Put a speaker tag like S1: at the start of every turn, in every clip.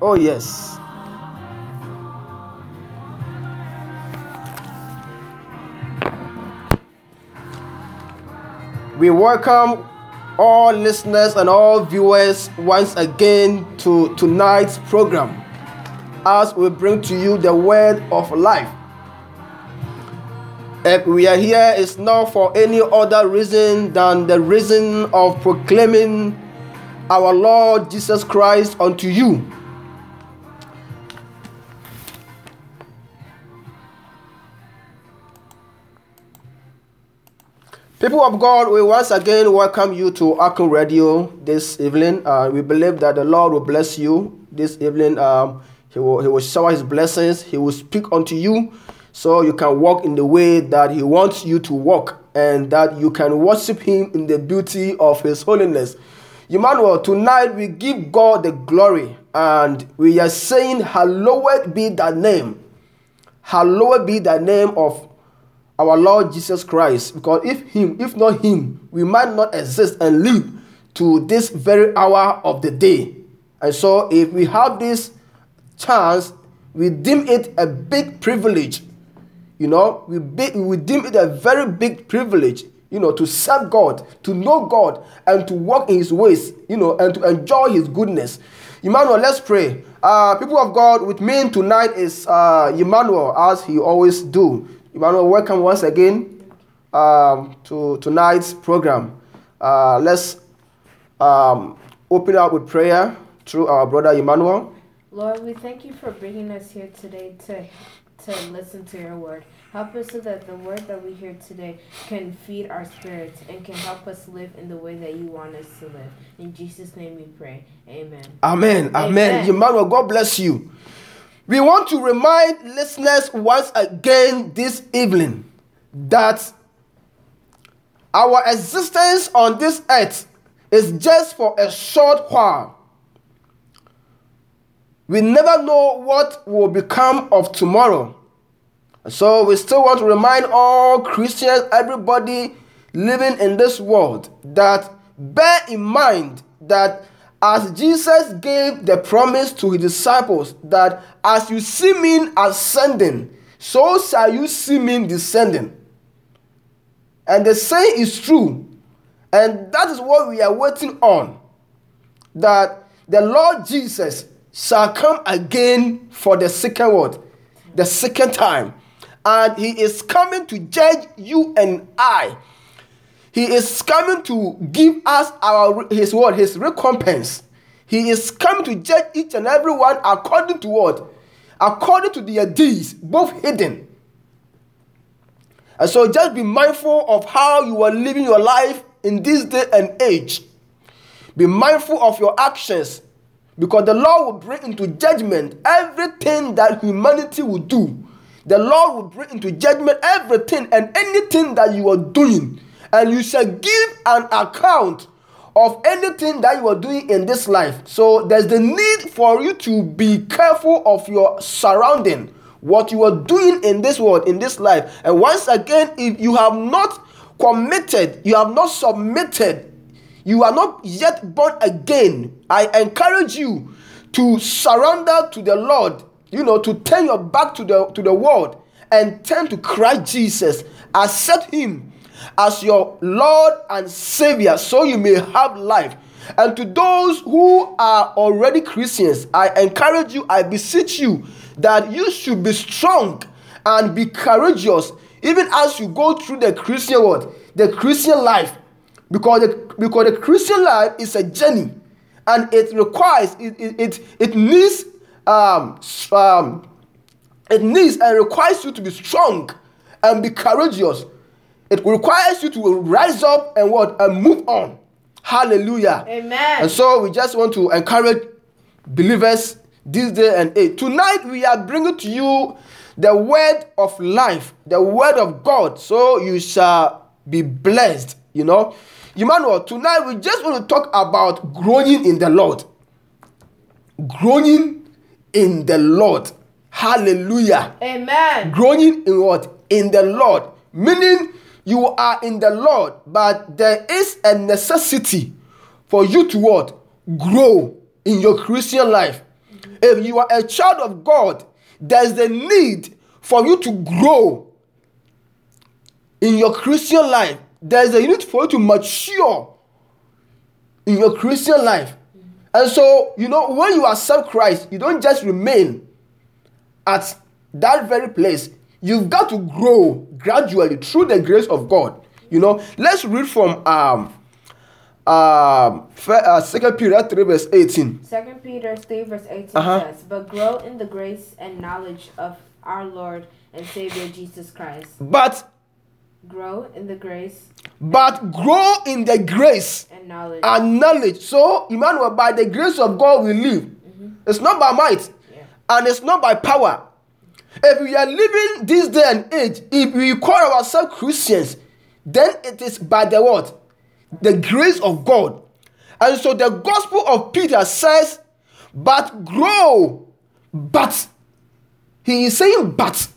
S1: Oh, yes. We welcome all listeners and all viewers once again to tonight's program as we bring to you the word of life. If we are here, it's not for any other reason than the reason of proclaiming our Lord Jesus Christ unto you. People of God, we once again welcome you to Arkham Radio this evening. Uh, we believe that the Lord will bless you this evening. Um, he, will, he will shower His blessings. He will speak unto you so you can walk in the way that He wants you to walk and that you can worship Him in the beauty of His holiness. Emmanuel, tonight we give God the glory and we are saying, Hallowed be thy name. Hallowed be the name of our Lord Jesus Christ. Because if Him, if not Him, we might not exist and live to this very hour of the day. And so, if we have this chance, we deem it a big privilege. You know, we, be, we deem it a very big privilege, you know, to serve God, to know God, and to walk in His ways, you know, and to enjoy His goodness. Emmanuel, let's pray. Uh, people of God, with me tonight is uh, Emmanuel, as he always do. Emmanuel, welcome once again um, to tonight's program. Uh, let's um, open up with prayer through our brother Emmanuel.
S2: Lord, we thank you for bringing us here today to, to listen to your word. Help us so that the word that we hear today can feed our spirits and can help us live in the way that you want us to live. In Jesus' name we pray. Amen.
S1: Amen. Amen. Amen. Emmanuel, God bless you. We want to remind listeners once again this evening that our existence on this earth is just for a short while. We never know what will become of tomorrow. So we still want to remind all Christians, everybody living in this world, that bear in mind that as Jesus gave the promise to his disciples that as you see me ascending, so shall you see me descending. And the saying is true. And that is what we are waiting on. That the Lord Jesus shall come again for the second word, the second time. And he is coming to judge you and I he is coming to give us our his word, his recompense. He is coming to judge each and every one according to what? According to their deeds, both hidden. And so just be mindful of how you are living your life in this day and age. Be mindful of your actions because the Lord will bring into judgment everything that humanity will do. The Lord will bring into judgment everything and anything that you are doing and you shall give an account of anything that you are doing in this life. So there's the need for you to be careful of your surrounding, what you are doing in this world, in this life. And once again, if you have not committed, you have not submitted, you are not yet born again, I encourage you to surrender to the Lord, you know, to turn your back to the to the world and turn to Christ Jesus. Accept him as your Lord and Savior so you may have life. And to those who are already Christians, I encourage you, I beseech you that you should be strong and be courageous even as you go through the Christian world, the Christian life. Because the, because the Christian life is a journey and it requires, it, it, it, it needs, um, um, it needs and requires you to be strong and be courageous it requires you to rise up and what? And move on. Hallelujah.
S2: Amen.
S1: And so we just want to encourage believers this day and age. Tonight we are bringing to you the word of life, the word of God. So you shall be blessed. You know, Emmanuel, tonight we just want to talk about growing in the Lord. Growing in the Lord. Hallelujah.
S2: Amen.
S1: Growing in what? In the Lord. Meaning you are in the Lord, but there is a necessity for you to what? Grow in your Christian life. if you are a child of God, there's a need for you to grow in your Christian life. There's a need for you to mature in your Christian life. And so, you know, when you accept Christ, you don't just remain at that very place. You've got to grow gradually through the grace of God. You know, let's read from um um uh, second Peter 3 verse 18.
S2: Second Peter 3 verse 18
S1: Uh-huh.
S2: says, But grow in the grace and knowledge of our Lord and Savior Jesus Christ.
S1: But
S2: Grow in the grace
S1: but grow in the grace
S2: and knowledge.
S1: and knowledge. So, Emmanuel, by the grace of God we live. It's not by might
S2: Yeah.
S1: and it's not by power. If we are living this day and age, if we call ourselves Christians, then it is by the what? The grace of God. And so the gospel of Peter says, but grow, but. He is saying, but.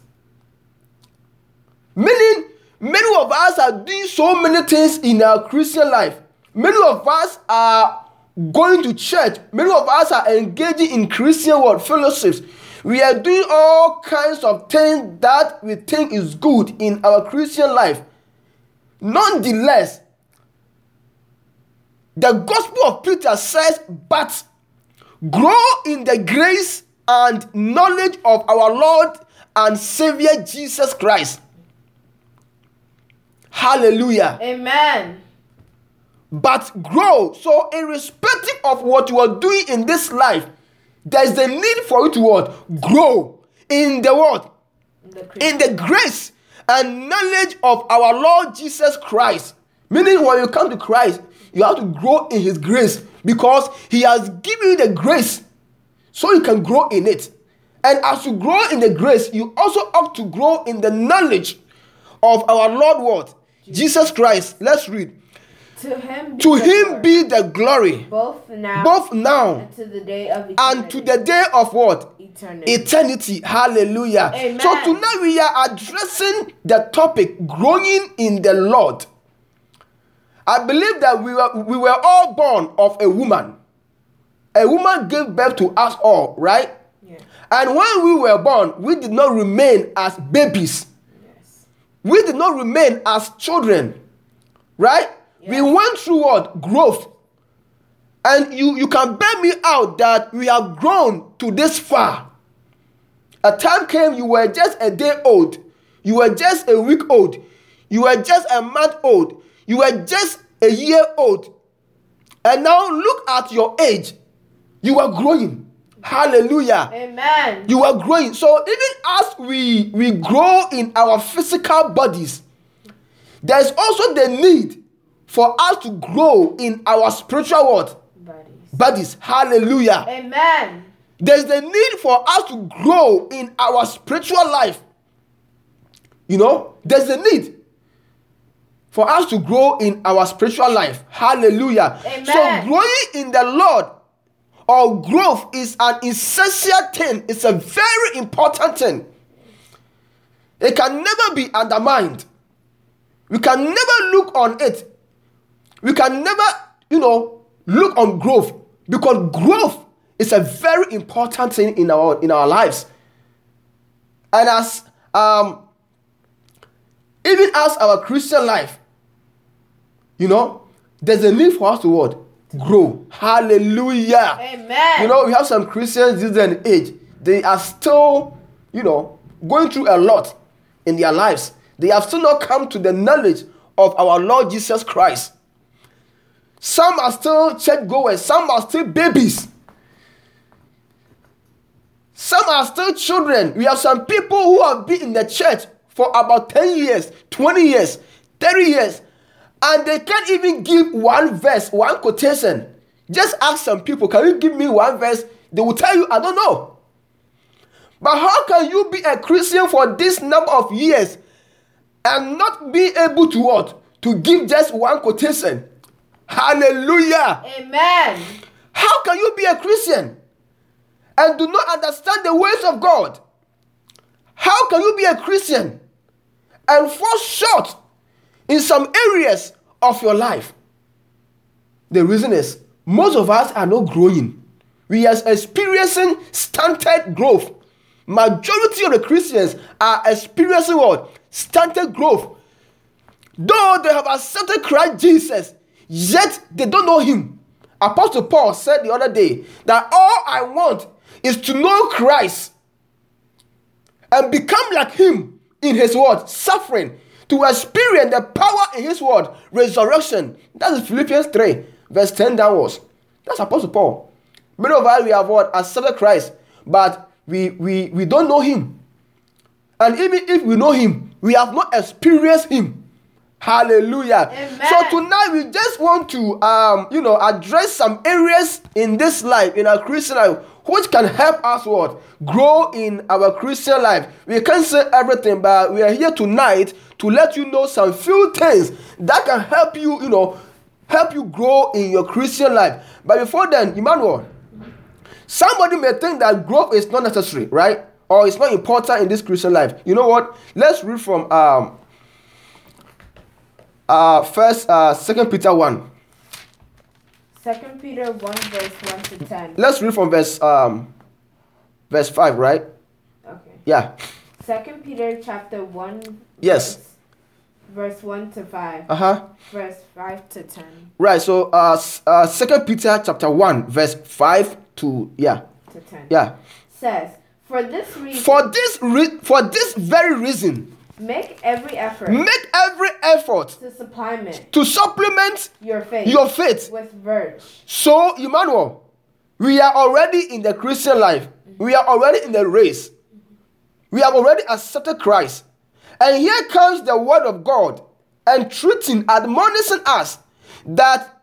S1: Meaning, many of us are doing so many things in our Christian life. Many of us are going to church. Many of us are engaging in Christian world fellowships. We are doing all kinds of things that we think is good in our Christian life. Nonetheless, the gospel of Peter says, but grow in the grace and knowledge of our Lord and Savior Jesus Christ. Hallelujah.
S2: Amen.
S1: But grow. So, irrespective of what you are doing in this life, there's the need for you to what? Grow in the what?
S2: The
S1: in the grace and knowledge of our Lord Jesus Christ. Meaning, when you come to Christ, you have to grow in His grace because He has given you the grace so you can grow in it. And as you grow in the grace, you also have to grow in the knowledge of our Lord what? Jesus Christ. Let's read.
S2: To him be
S1: To
S2: the
S1: Him
S2: glory,
S1: be the glory,
S2: both now
S1: both now
S2: and to the day of eternity.
S1: and to the day of what?
S2: eternity.
S1: eternity. Hallelujah.
S2: Amen.
S1: So tonight we are addressing the topic growing in the Lord. I believe that we were we were all born of a woman. A woman gave birth to us all, right?
S2: yeah.
S1: And when we were born, we did not remain as babies.
S2: Yes.
S1: We did not remain as children, right? We went through what? Growth. And you, you can bear me out that we have grown to this far. A time came you were just a day old, you were just a week old, you were just a month old, you were just a year old. And now look at your age. You are growing. Hallelujah
S2: Amen.
S1: you are growing so even as we we grow in our physical bodies there's also the need for us to grow in our spiritual world
S2: Bodies.
S1: bodies. Hallelujah.
S2: Amen.
S1: there's the need for us to grow in our spiritual life. You know there's a need for us to grow in our spiritual life. Hallelujah.
S2: Amen.
S1: so growing in the lord or growth is an essential thing. It's a very important thing. It can never be undermined. We can never look on it we can never you know look on growth because growth is a very important thing in our in our lives. And as um even as our christian life you know there's a need for us to what? Grow. Hallelujah.
S2: Amen.
S1: you know we have some christians this day and age they are still you know going through a lot in their lives. They have still not come to the knowledge of our lord jesus christ some are still church goers. Some are still babies. Some are still children. We have some people who have been in the church for about 10 years 20 years 30 years and they can't even give one verse one quotation. Just ask some people can you give me one verse? They will tell you i don't know. But how can you be a christian for this number of years and not be able to what? To give just one quotation hallelujah
S2: Amen.
S1: how can you be a christian and do not understand the ways of god how can you be a christian and fall short in some areas of your life the reason is most of us are not growing we are experiencing stunted growth. Majority of the Christians are experiencing what? Stunted growth. Though they have accepted Christ Jesus, yet they don't know him. Apostle Paul said the other day that all I want is to know Christ and become like him in his word, suffering, to experience the power in his word, resurrection. That is Philippians 3, verse 10 downwards. That's Apostle Paul. Many of us we have what accepted Christ, but we we we don't know him. And even if we know him, we have not experienced him. Hallelujah.
S2: Amen.
S1: So tonight we just want to um you know address some areas in this life, in our Christian life, which can help us what grow in our Christian life. We can't say everything, but we are here tonight to let you know some few things that can help you, you know, help you grow in your Christian life. But before then, Emmanuel, somebody may think that growth is not necessary, right? Or it's not important in this Christian life. You know what? Let's read from um uh first uh second Peter 1.
S2: Second Peter 1 verse 1 to 10.
S1: Let's read from verse um verse 5, right?
S2: Okay.
S1: Yeah.
S2: Second Peter chapter 1
S1: Yes.
S2: verse, verse 1 to 5.
S1: Uh-huh.
S2: Verse 5 to 10.
S1: Right. So uh, uh second Peter chapter 1 verse 5 to yeah.
S2: To 10.
S1: Yeah.
S2: Says, For this reason,
S1: For this re- for this very reason,
S2: make every effort
S1: make every effort
S2: to supplement
S1: to supplement
S2: your faith
S1: your faith.
S2: with virtue.
S1: So, Emmanuel, we are already in the Christian life. We are already in the race. We have already accepted Christ. And here comes the word of God entreating, admonishing us that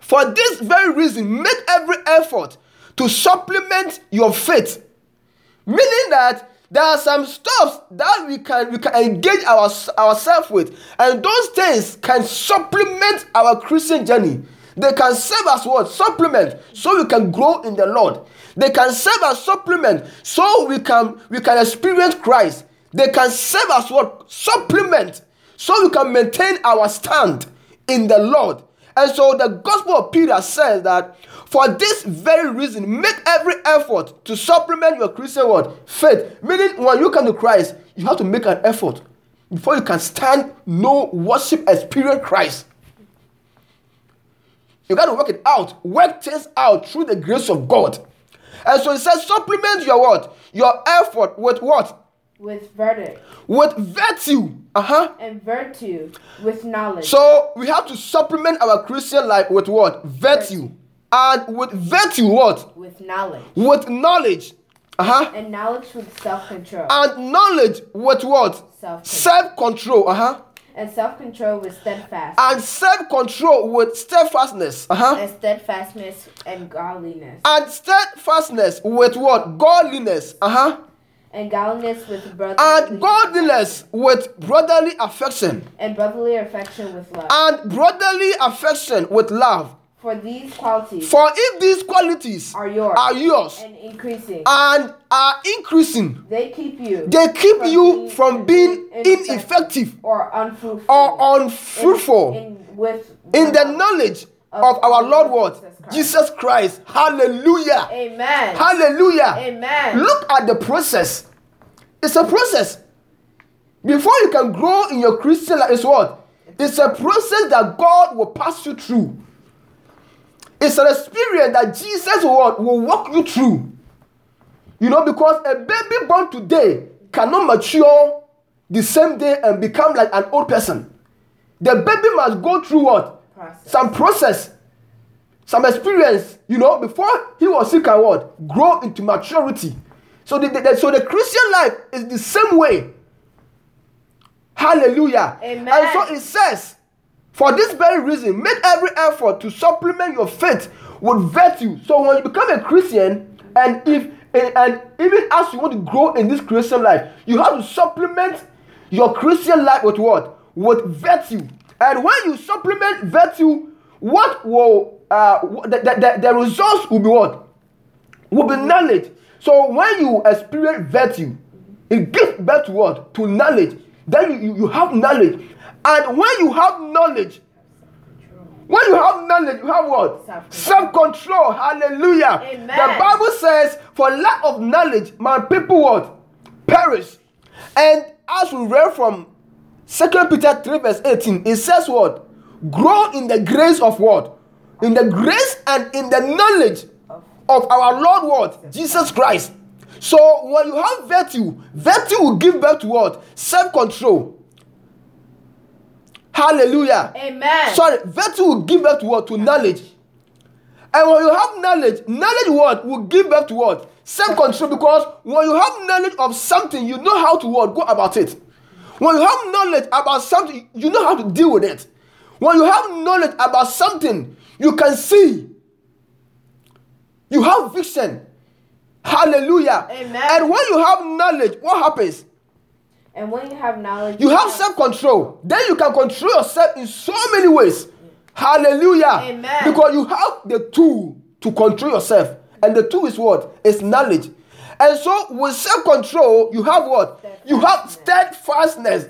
S1: for this very reason, make every effort to supplement your faith. Meaning that there are some stuff that we can we can engage our, ourselves with, and those things can supplement our Christian journey. They can serve as what? Supplement, so we can grow in the Lord. They can serve as supplement, so we can we can experience Christ. They can serve as what? Supplement, so we can maintain our stand in the Lord. And so the Gospel of Peter says that for this very reason, make every effort to supplement your Christian word, faith. Meaning, when you come to Christ, you have to make an effort before you can stand, know, worship, experience Christ. You got to work it out, work things out through the grace of God. And so it says, supplement your what? Your effort with what?
S2: With verdict
S1: With virtue. Uh huh.
S2: and virtue with knowledge.
S1: So we have to supplement our Christian life with what? Virtue. And with virtue, what?
S2: with knowledge.
S1: With knowledge. Uh huh.
S2: And knowledge with self control.
S1: And knowledge with what?
S2: Self
S1: Self control. Uh huh.
S2: and self control with steadfast.
S1: And self control with steadfastness. Uh huh.
S2: and steadfastness and godliness.
S1: And steadfastness with what? Godliness. Uh huh.
S2: And godliness with brotherly
S1: And godliness with brotherly affection.
S2: and brotherly affection with love.
S1: And brotherly affection with love.
S2: For these qualities
S1: For if these qualities
S2: are yours
S1: are yours
S2: and increasing,
S1: and are increasing,
S2: they keep you
S1: they keep
S2: from
S1: you
S2: being
S1: from being
S2: ineffective or unfruitful
S1: or
S2: in-
S1: unfruitful
S2: in, with
S1: in the knowledge of our Lord what?
S2: Jesus
S1: Jesus Christ. Hallelujah.
S2: Amen.
S1: Hallelujah.
S2: Amen.
S1: Look at the process. It's a process. Before you can grow in your Christian life, it's what? It's a process that God will pass you through. It's an experience that Jesus will, will walk you through. You know, because a baby born today cannot mature the same day and become like an old person. The baby must go through what?
S2: Process.
S1: Some process, some experience, you know, before he or she can what? Grow into maturity. So the, the- so the Christian life is the same way. Hallelujah.
S2: Amen.
S1: And so it says, for this very reason, make every effort to supplement your faith with virtue. So when you become a Christian, and if and, even as you want to grow in this Christian life, you have to supplement your Christian life with what? With virtue. And when you supplement virtue, what will uh the, the, the, results will be what? Will be knowledge. So when you experience virtue, it gives birth to what? To knowledge. Then you, you have knowledge. And when you have knowledge, When you have knowledge, you have what? Self control. Hallelujah.
S2: Amen.
S1: The Bible says, for lack of knowledge, my people what? Perish. And as we read from 2 Peter 3, verse 18, it says what? Grow in the grace of what? In the grace and in the knowledge of our Lord what? Jesus Christ. So when you have virtue, virtue will give birth to what? Self-control. Hallelujah.
S2: Amen.
S1: Sorry, virtue will give birth to what? To knowledge. And when you have knowledge, knowledge what? Will give birth to what? Self-control. Because when you have knowledge of something, you know how to what? Go about it. When you have knowledge about something, you know how to deal with it. When you have knowledge about something, you can see. You have vision. Hallelujah.
S2: Amen.
S1: And when you have knowledge, what happens?
S2: And when you have knowledge,
S1: You have self control. Then you can control yourself in so many ways. Hallelujah.
S2: Amen.
S1: Because you have the tool to control yourself. And the tool is what? It's knowledge. And so with self control, you have what? You have steadfastness.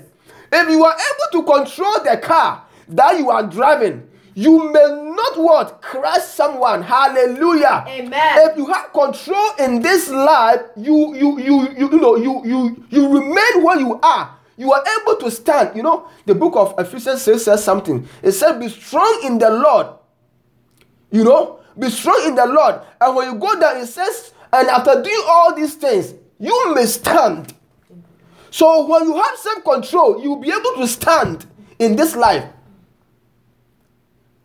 S1: If you are able to control the car that you are driving, you may not what? Crash someone. Hallelujah.
S2: Amen.
S1: If you have control in this life, you you you you, you know you you you remain where you are. You are able to stand. You know, the book of Ephesians says, says something. It said, Be strong in the Lord. You know, be strong in the Lord. And when you go down, it says, and after doing all these things, you may stand. So when you have self-control, you'll be able to stand in this life.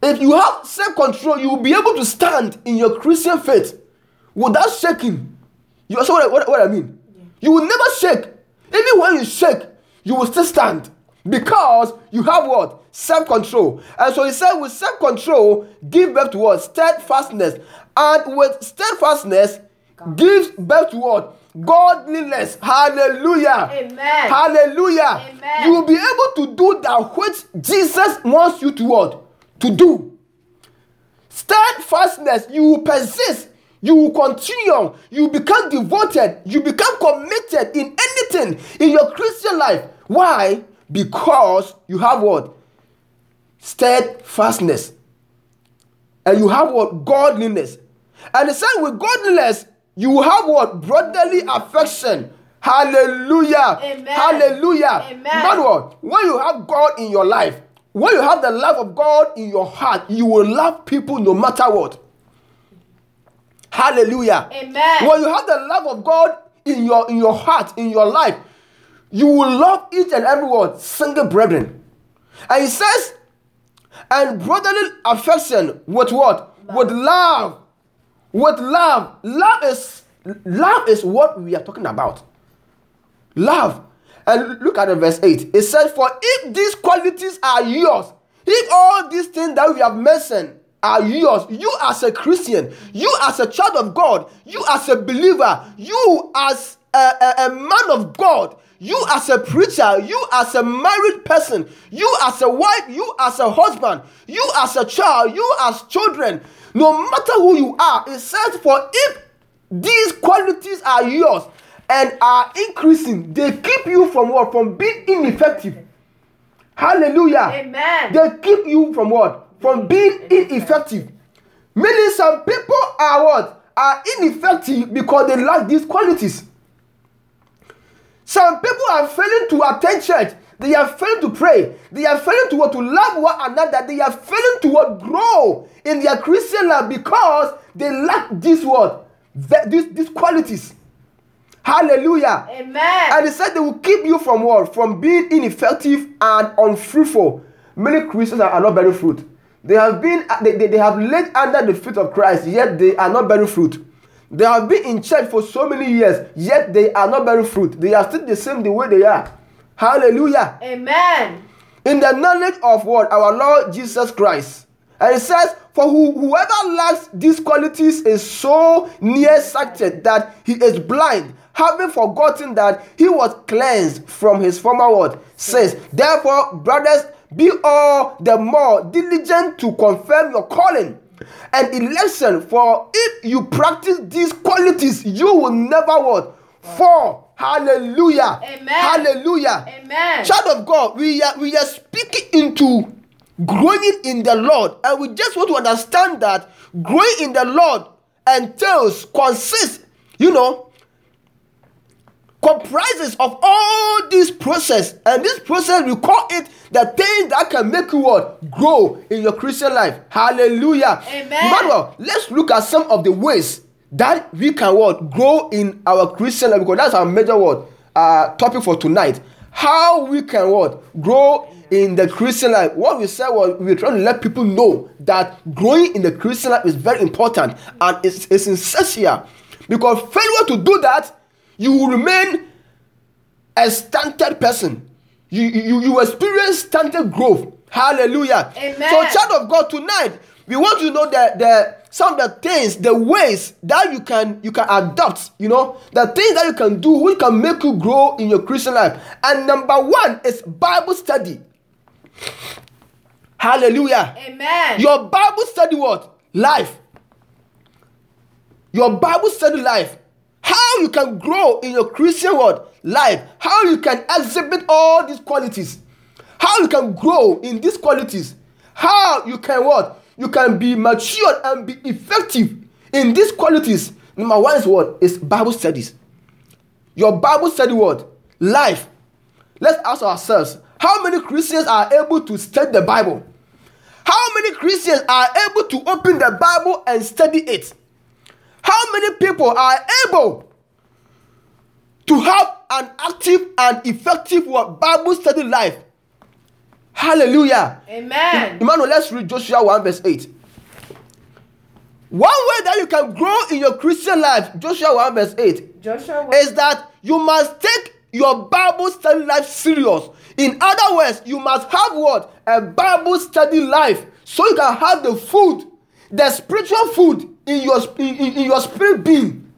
S1: If you have self-control, you will be able to stand in your Christian faith without shaking. You understand what, I- what, what I mean? You will never shake. Even when you shake, you will still stand because you have what self-control. And so he said, with self-control, give birth to what steadfastness, and with steadfastness, gives birth to what godliness. Hallelujah.
S2: Amen.
S1: Hallelujah.
S2: Amen.
S1: You will be able to do that which Jesus wants you to what to do. Steadfastness, you persist, you will continue, you become devoted, you become committed in anything in your Christian life. Why? Because you have what? Steadfastness. And you have what? Godliness. And the same with godliness, you have what? Brotherly affection. Hallelujah.
S2: Amen.
S1: Hallelujah.
S2: Amen.
S1: What? When you have God in your life, when you have the love of God in your heart, you will love people no matter what. Hallelujah.
S2: Amen.
S1: When you have the love of God in your in your heart, in your life, you will love each and every one, single brethren. And he says, and brotherly affection with what? With love. With love. Love is love is what we are talking about. Love. And look at the verse 8. It says, For if these qualities are yours, if all these things that we have mentioned are yours, you as a Christian, you as a child of God, you as a believer, you as a, a, a man of God, you as a preacher, you as a married person, you as a wife, you as a husband, you as a child, you as children, no matter who you are, it says, For if these qualities are yours and are increasing, they keep you from what? From being ineffective. Hallelujah.
S2: Amen.
S1: They keep you from what? From being ineffective. Meaning some people are what? Are ineffective because they lack these qualities. Some people are failing to attend church. They are failing to pray. They are failing to what? To love one another. They are failing to what? Grow in their Christian life because they lack this what? These, these qualities. Hallelujah.
S2: Amen.
S1: And he said they will keep you from what? From being ineffective and unfruitful. Many Christians are, are not bearing fruit. They have been they, they, they have laid under the feet of Christ, yet they are not bearing fruit. They have been in church for so many years, yet they are not bearing fruit. They are still the same the way they are. Hallelujah.
S2: Amen.
S1: In the knowledge of what? Our Lord Jesus Christ. And it says, For who, whoever lacks these qualities is so nearsighted that he is blind, having forgotten that he was cleansed from his former word. Says, Therefore, brothers, be all the more diligent to confirm your calling and election. For if you practice these qualities, you will never what? Fall. Hallelujah.
S2: Amen.
S1: Hallelujah.
S2: Amen.
S1: Child of God, we are we are speaking into growing in the Lord. And we just want to understand that growing in the Lord entails, consists, you know, comprises of all this process. And this process, we call it the thing that can make you what? Grow in your Christian life. Hallelujah.
S2: Amen.
S1: Emmanuel, let's look at some of the ways that we can what? Grow in our Christian life because that's our major word uh, topic for tonight. How we can what? Grow in the Christian life. What we said was we we're trying to let people know that growing in the Christian life is very important and it's, it's essential. Because failure to do that, you will remain a stunted person. You, you, you experience stunted growth. Hallelujah.
S2: Amen.
S1: So, child of God, tonight we want you to know that the some of the things, the ways that you can you can adopt, you know, the things that you can do which can make you grow in your Christian life. And number one is Bible study. Hallelujah.
S2: Amen.
S1: Your Bible study what? Life. Your Bible study life. How you can grow in your Christian world life. How you can exhibit all these qualities. How you can grow in these qualities. How you can what? You can be mature and be effective in these qualities. Number one is what? Is Bible studies. Your Bible study word, Life. Let's ask ourselves how many Christians are able to study the Bible? How many Christians are able to open the Bible and study it? How many people are able to have an active and effective Bible study life? Hallelujah.
S2: Amen.
S1: Emmanuel, let's read Joshua 1 verse 8. One way that you can grow in your Christian life, Joshua 1 verse 8,
S2: Joshua
S1: is that you must take your Bible study life serious. In other words, you must have what? A Bible study life. So you can have the food, the spiritual food in your, in, in your spirit being.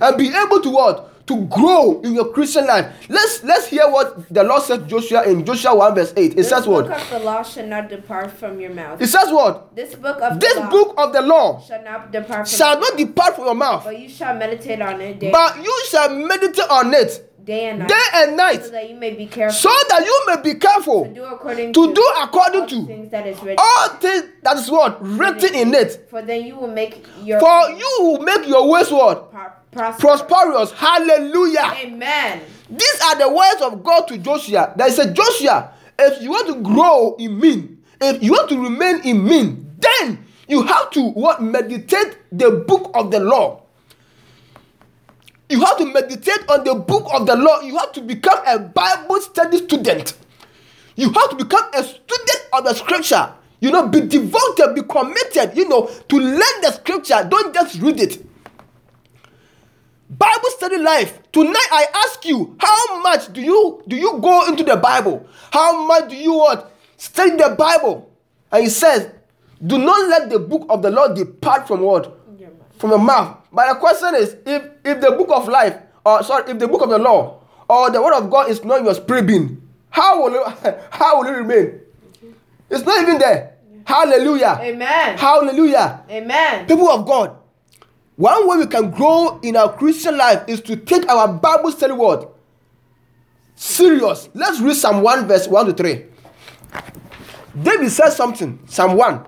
S1: And be able to what? To grow in your Christian life. Let's let's hear what the Lord said to Joshua in Joshua 1 verse 8. It
S2: this
S1: says
S2: book
S1: what?
S2: of the law shall not depart from your mouth.
S1: It says what?
S2: This book of
S1: This
S2: the law
S1: book of the law
S2: shall not depart from
S1: shall
S2: your
S1: not
S2: mouth,
S1: depart from your mouth,
S2: but you shall meditate on it day,
S1: but you shall meditate on it
S2: day and night,
S1: day and night,
S2: so that you may be careful
S1: so that you may be careful to
S2: do according
S1: to do
S2: all
S1: according
S2: the
S1: to
S2: things that is written.
S1: all things that is what written in it.
S2: For then you will make your
S1: For you will make your ways what
S2: pro- prosper.
S1: prosperous. Hallelujah.
S2: Amen.
S1: These are the words of God to Joshua. That is a Joshua. If you want to grow in me, if you want to remain in me, then you have to what meditate the book of the law. You have to meditate on the book of the law. You have to become a Bible study student. You have to become a student of the scripture. You know, be devoted, be committed, you know, to learn the scripture. Don't just read it. Bible study life. Tonight I ask you, how much do you do you go into the Bible? How much do you what study the Bible? And he says, do not let the book of the Lord depart from what? From your mouth. But the question is, if if the book of life, or sorry, if the book of the law or the word of God is not in your spirit being, how will it, how will it remain? It's not even there. Hallelujah.
S2: Amen.
S1: Hallelujah.
S2: Amen.
S1: People of God, one way we can grow in our Christian life is to take our Bible study word serious. Let's read Psalm 1, verse 1 to 3. David says something, Psalm 1.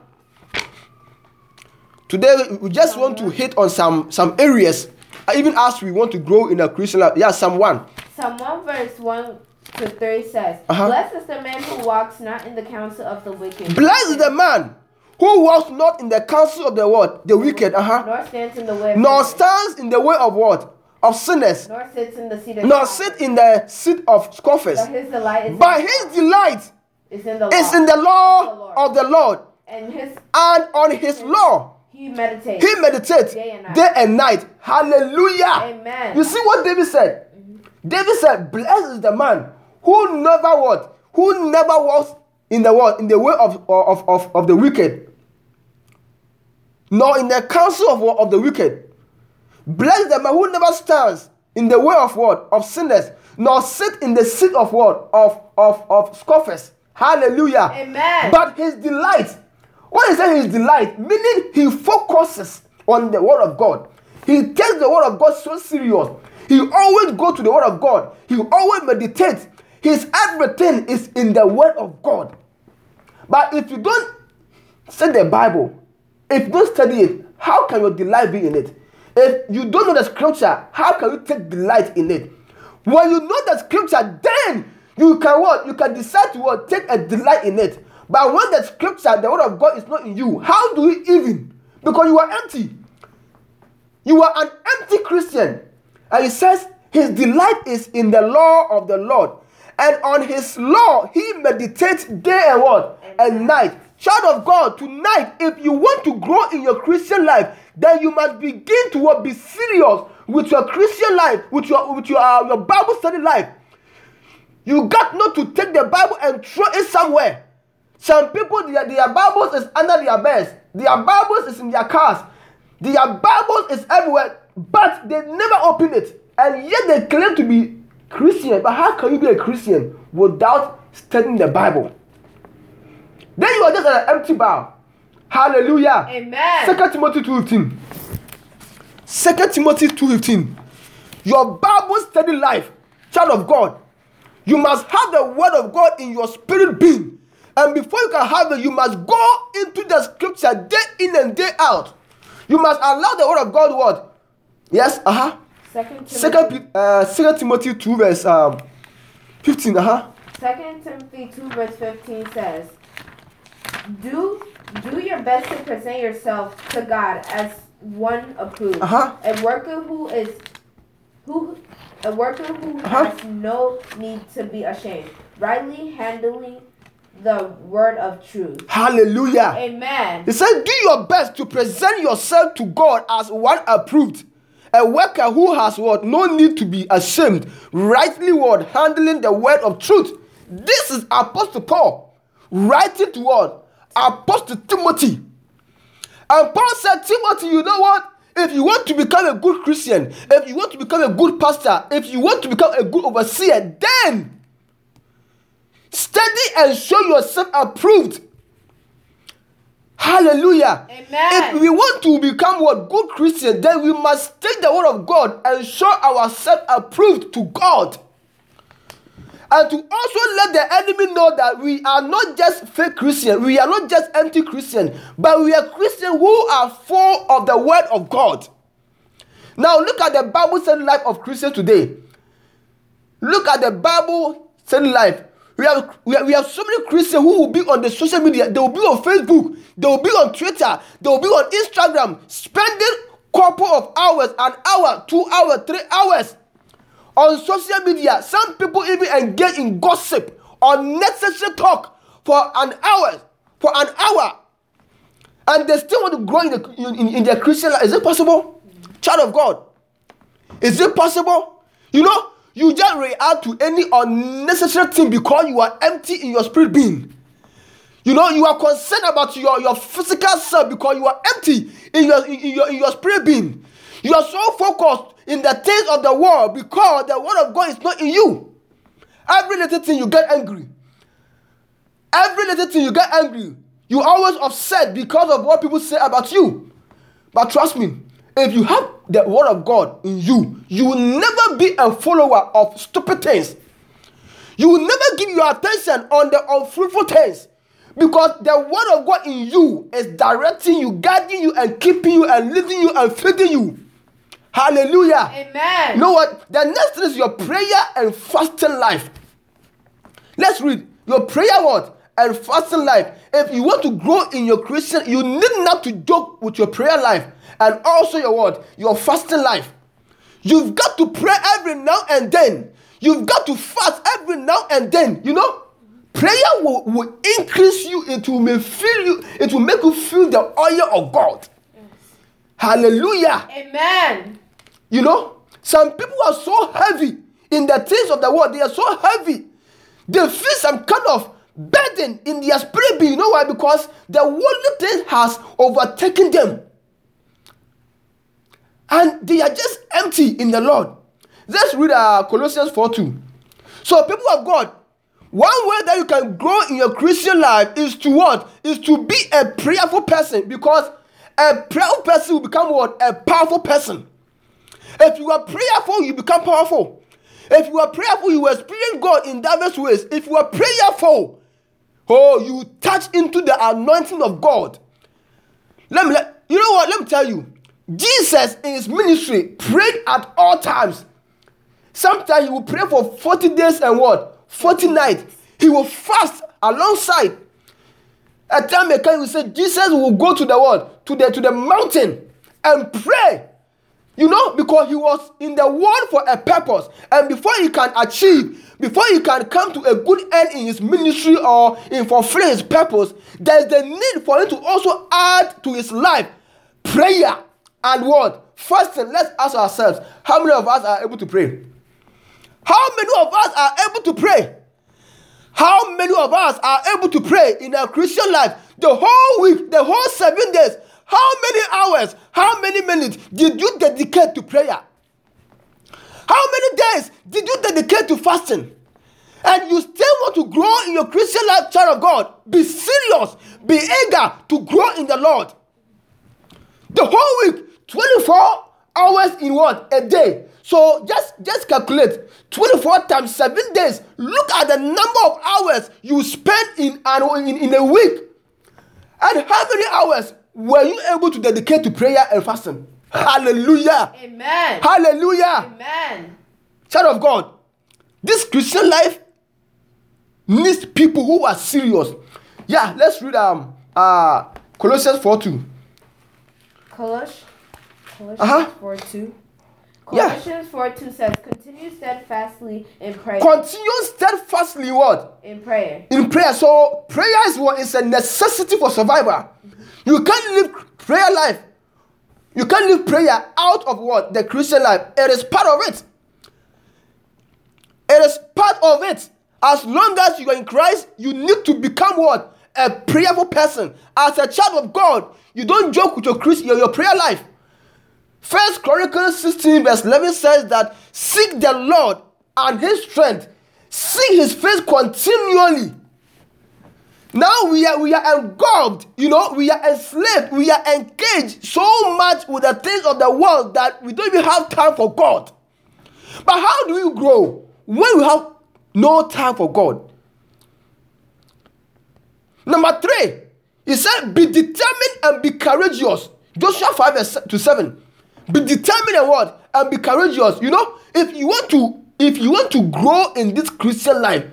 S1: Today we just want to hit on some some areas, uh, even as we want to grow in a Christian life. Yeah, Psalm 1.
S2: Psalm 1 verse 1 to 3 says,
S1: Uh-huh.
S2: Blessed is the man who walks not in the counsel of the wicked,
S1: Blessed is the man who walks not in the counsel of the what? The wicked, uh-huh.
S2: nor stands in the way of
S1: Nor stands in the way of what? Of sinners.
S2: nor sits in the seat of
S1: Nor sit in the seat of scoffers.
S2: But his delight is,
S1: But his delight
S2: is in the law,
S1: in the law of the Lord,
S2: and his
S1: and on his law
S2: he meditates.
S1: he meditates
S2: Day and night.
S1: day and night. Hallelujah.
S2: Amen.
S1: You see what David said? David said, Blessed is the man who never what? Who never walks in the what? In the way of, of, of, of the wicked, nor in the counsel of, of the wicked. Blessed the man who never stands in the way of what? Of sinners, nor sit in the seat of what? Of, of, of scoffers. Hallelujah.
S2: Amen.
S1: But his delight, what is that his delight? Meaning he focuses on the word of God. He takes the word of God so serious. He always go to the word of God. He always meditates. His everything is in the word of God. But if you don't study the Bible, if you don't study it, how can your delight be in it? If you don't know the scripture, how can you take delight in it? When you know the scripture, then you can what? You can decide to what? Take a delight in it. But when the scripture, the word of God is not in you, how do you even? Because you are empty. You are an empty Christian. And he says his delight is in the law of the Lord. And on his law he meditates day and what? And night. Child of God, tonight, if you want to grow in your Christian life, then you must begin to what, be serious with your Christian life, with your with your, uh, your Bible study life. You got not to take the Bible and throw it somewhere. Some people, their, their Bibles is under their beds. Their Bibles is in their cars. Their Bibles is everywhere, but they never open it. And yet they claim to be Christian. But how can you be a Christian without studying the Bible? Then you are just an empty bar. Hallelujah.
S2: Amen.
S1: Second Timothy 2.15. Second Timothy 2.15. Your Bible study life, child of God, you must have the word of God in your spirit being. And before you can have it, you must go into the scripture day in and day out. You must allow the word of God what? Yes, uh-huh.
S2: Second Timothy,
S1: Second, uh, Second Timothy 2 verse um, 15, uh-huh.
S2: Second Timothy 2 verse 15 says, Do do your best to present yourself to God as one approved,
S1: Uh-huh.
S2: a worker who is who a worker who
S1: Uh-huh.
S2: has no need to be ashamed, rightly handling the word of truth.
S1: Hallelujah.
S2: Amen.
S1: He said, Do your best to present yourself to God as one approved, a worker who has what no need to be ashamed, rightly what handling the word of truth. This is Apostle Paul writing to what Apostle Timothy. And Paul said, Timothy, you know what? If you want to become a good Christian, if you want to become a good pastor, if you want to become a good overseer, then study and show yourself approved. Hallelujah.
S2: Amen.
S1: If we want to become what good Christian, then we must take the word of God and show ourselves approved to God. And to also let the enemy know that we are not just fake Christian, we are not just empty Christian, but we are Christians who are full of the word of God. Now look at the Bible study life of Christians today. Look at the Bible study life. We have, we have we have so many Christians who will be on the social media. They will be on Facebook. They will be on Twitter. They will be on Instagram, spending couple of hours, an hour, two hours, three hours on social media. Some people even engage in gossip, unnecessary talk for an hour, for an hour, and they still want to grow in, the, in, in their Christian life. Is it possible, child of God? Is it possible? You know, you just react to any unnecessary thing because you are empty in your spirit being. You know, you are concerned about your, your physical self because you are empty in your, in, your, in your spirit being. You are so focused in the things of the world because the word of God is not in you. Every little thing you get angry. Every little thing you get angry. You always upset because of what people say about you. But trust me, if you have the word of God in you, you will never be a follower of stupid things. You will never give your attention on the unfruitful things. Because the word of God in you is directing you, guiding you, and keeping you, and leading you, and feeding you. Hallelujah.
S2: Amen.
S1: You know what? The next thing is your prayer and fasting life. Let's read your prayer what and fasting life. If you want to grow in your Christian, you need not to joke with your prayer life and also your what your fasting life. You've got to pray every now and then. You've got to fast every now and then. You know, prayer will, will increase you. It will make feel you. It will make you feel the oil of God. Hallelujah.
S2: Amen.
S1: You know, some people are so heavy in the things of the world. They are so heavy. They feel some kind of burden in their spirit. You know why? Because the worldly thing has overtaken them. And they are just empty in the Lord. Let's read uh, Colossians 4 2. So, people of God, one way that you can grow in your Christian life is to what? Is to be a prayerful person because a prayerful person will become what? A powerful person. If you are prayerful, you become powerful. If you are prayerful, you experience God in diverse ways. If you are prayerful, Oh, you touch into the anointing of God. Let me let you know what? Let me tell you. Jesus in his ministry prayed at all times. Sometimes he will pray for 40 days and what? 40 nights. He will fast alongside. A time may come, will say, Jesus will go to the world, to the to the mountain and pray. You know, because he was in the world for a purpose, and before he can achieve, before he can come to a good end in his ministry or in fulfilling his purpose, there's the need for him to also add to his life prayer and what? Fasting. Let's ask ourselves, how many of us are able to pray? How many of us are able to pray? How many of us are able to pray in our Christian life the whole week, the whole seven days? How many hours, how many minutes did you dedicate to prayer? How many days did you dedicate to fasting? And you still want to grow in your Christian life, child of God? Be serious, be eager to grow in the Lord. The whole week, 24 hours in what? A day. So just just calculate 24 times 7 days. Look at the number of hours you spend in an in, in a week. And how many hours were you able to dedicate to prayer and fasting? Hallelujah.
S2: Amen.
S1: Hallelujah.
S2: Amen.
S1: Child of God, this Christian life needs people who are serious. Yeah, let's read um uh Colossians 4 2.
S2: Colossians, Colossians
S1: Uh-huh.
S2: 4 2.
S1: Yeah.
S2: Colossians 4 2 says, Continue steadfastly in prayer.
S1: Continue steadfastly what?
S2: in prayer.
S1: in prayer. So prayer is what is a necessity for survival. You can't live prayer life. You can't live prayer out of what the Christian life. It is part of it. It is part of it. As long as you are in Christ, you need to become what a prayerful person. As a child of God, you don't joke with your Christian your, your prayer life. First Chronicles 16, verse 11 says that seek the Lord and his strength, seek his face continually. Now we are we are engulfed, you know, we are enslaved, we are engaged so much with the things of the world that we don't even have time for God. But how do you grow when you have no time for God? Number three, he said, Be determined and be courageous. Joshua 5 verse to 7. Be determined and what? And be courageous. You know, if you want to, if you want to grow in this Christian life,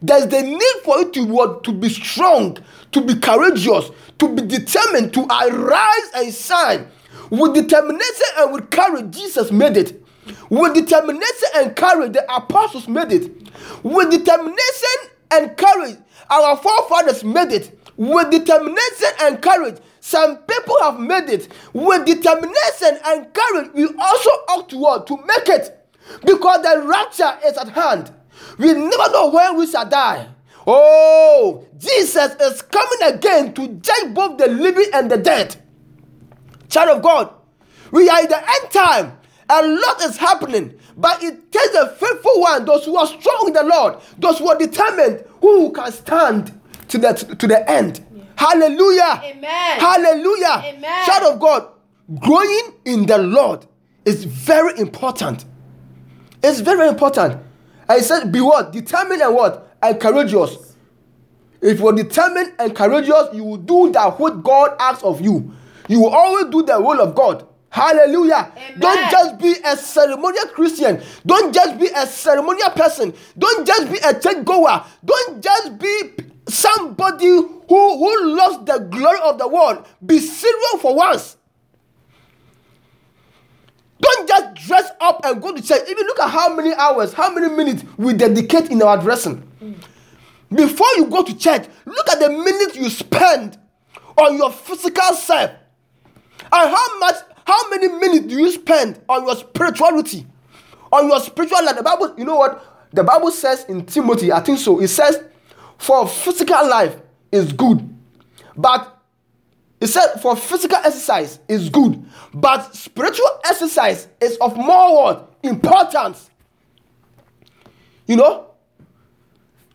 S1: there's the need for you to what to be strong, to be courageous, to be determined, to arise and shine. With determination and with courage, Jesus made it. With determination and courage, the apostles made it. With determination and courage, our forefathers made it. With determination and courage, some people have made it. With determination and courage, we also ought to what? To make it. Because the rapture is at hand. We never know when we shall die. Oh, Jesus is coming again to judge both the living and the dead. Child of God, we are in the end time. A lot is happening, but it takes a faithful one, those who are strong in the Lord, those who are determined, who can stand to the to the end. Hallelujah.
S2: Amen.
S1: Hallelujah.
S2: Amen.
S1: Child of God, growing in the Lord is very important. It's very important. I said, be what? Determined and what? And courageous. If you're determined and courageous, you will do that what God asks of you. You will always do the will of God. Hallelujah.
S2: Amen.
S1: Don't just be a ceremonial Christian. Don't just be a ceremonial person. Don't just be a church goer. Don't just be somebody who, who loves the glory of the world. Be serious for once. Don't just dress up and go to church. Even look at how many hours, how many minutes we dedicate in our dressing. Before you go to church, look at the minutes you spend on your physical self. And how much, how many minutes do you spend on your spirituality? On your spiritual life. The Bible, you know what? The Bible says in Timothy, I think so. It says, for physical life is good. But it said for physical exercise is good, but spiritual exercise is of more what? Importance. You know?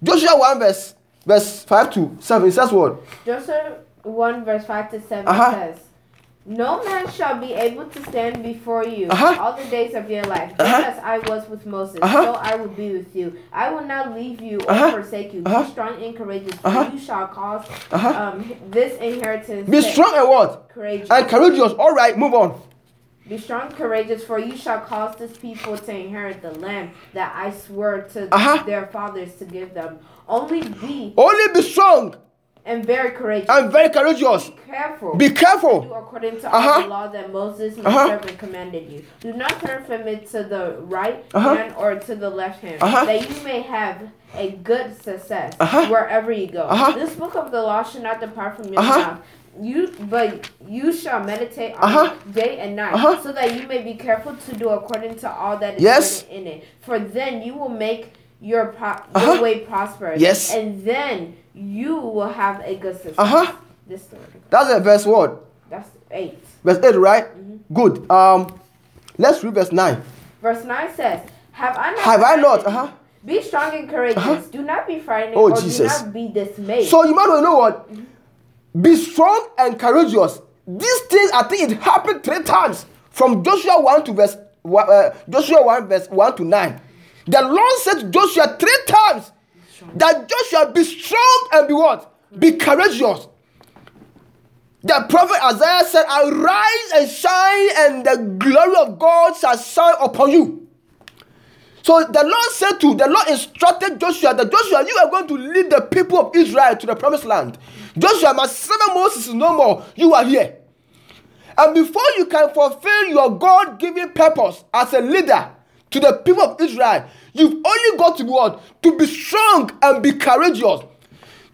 S1: Joshua 1 verse verse 5 to 7 it says what?
S2: Joshua 1 verse 5 to 7
S1: Uh-huh.
S2: says, No man shall be able to stand before you
S1: Uh-huh.
S2: all the days of your life. Just
S1: Uh-huh.
S2: as I was with Moses,
S1: Uh-huh.
S2: so I will be with you. I will not leave you or
S1: Uh-huh.
S2: forsake you.
S1: Uh-huh.
S2: Be strong and courageous,
S1: Uh-huh.
S2: you shall cause
S1: Uh-huh.
S2: um, this inheritance.
S1: Be strong and what?
S2: courageous.
S1: And courageous. All right, move on.
S2: Be strong, courageous, for you shall cause this people to inherit the land that I swore to
S1: Uh-huh.
S2: their fathers to give them. Only be
S1: Only be strong
S2: and very courageous.
S1: and very courageous.
S2: Be careful.
S1: Be
S2: do
S1: careful.
S2: according to
S1: Uh-huh.
S2: all the law that Moses, my
S1: Uh-huh.
S2: servant, commanded you. Do not turn from it to the right
S1: Uh-huh.
S2: hand or to the left hand,
S1: Uh-huh.
S2: that you may have a good success
S1: Uh-huh.
S2: wherever you go.
S1: Uh-huh.
S2: This book of the law should not depart from your mouth. You, but you shall meditate on it day and night, so that you may be careful to do according to all that is
S1: Yes.
S2: written in it. For then you will make your pro- your way prosperous.
S1: Yes.
S2: and then you will have a good success.
S1: Uh-huh.
S2: This is the word of God.
S1: That's a verse what?
S2: That's eight.
S1: Verse 8, right? Good. Um, let's read verse 9.
S2: Verse 9 says, Have I not?
S1: Have I not? Uh-huh.
S2: Be strong and courageous.
S1: Uh-huh.
S2: Do not be frightened
S1: Oh,
S2: or
S1: Jesus.
S2: do not be dismayed.
S1: So you might want to know what? Be strong and courageous. These things, I think it happened three times from Joshua 1 to verse uh, Joshua 1 verse 1 to 9. The Lord said to Joshua three times that Joshua be strong and be what? Be courageous. The prophet Isaiah said, Arise and shine, and the glory of God shall shine upon you. So the Lord said to, the Lord instructed Joshua that Joshua, you are going to lead the people of Israel to the promised land. Joshua, my servant Moses is no more. You are here. And before you can fulfill your God given purpose as a leader to the people of Israel, you've only got to what? To be strong and be courageous.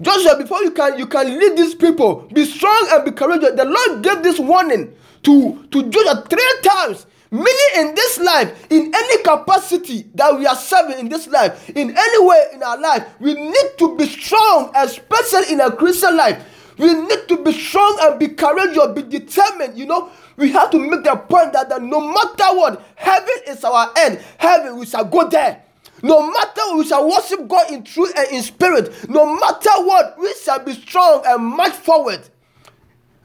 S1: Joshua, before you can you can lead these people, be strong and be courageous. The Lord gave this warning to, to Joshua three times. Meaning in this life, in any capacity that we are serving in this life, in any way in our life, we need to be strong, especially in a Christian life. We need to be strong and be courageous, be determined. You know, we have to make the point that, that no matter what, heaven is our end. Heaven, we shall go there. No matter we shall worship God in truth and in spirit. No matter what, we shall be strong and march forward.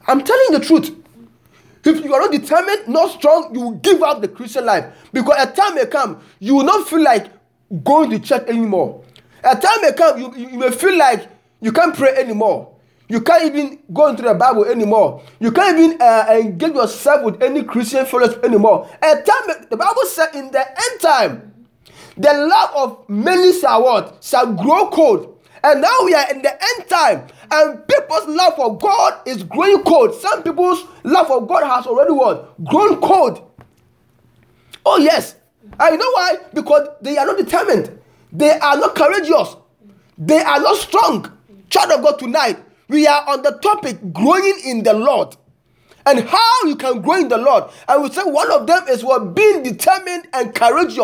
S1: I'm telling the truth. If you are not determined, not strong, you will give up the Christian life. Because a time may come, you will not feel like going to church anymore. A time may come, you, you may feel like you can't pray anymore. You can't even go into the Bible anymore. You can't even uh, engage yourself with any Christian fellowship anymore. And time, the Bible said in the end time, the love of many shall what? Shall grow cold. And now we are in the end time, and people's love for God is growing cold. Some people's love for God has already what? Grown cold. Oh, yes. And you know why? Because they are not determined, they are not courageous, they are not strong. Child of God, tonight, we are on the topic growing in the Lord and how you can grow in the Lord. And we say one of them is what being determined and courageous.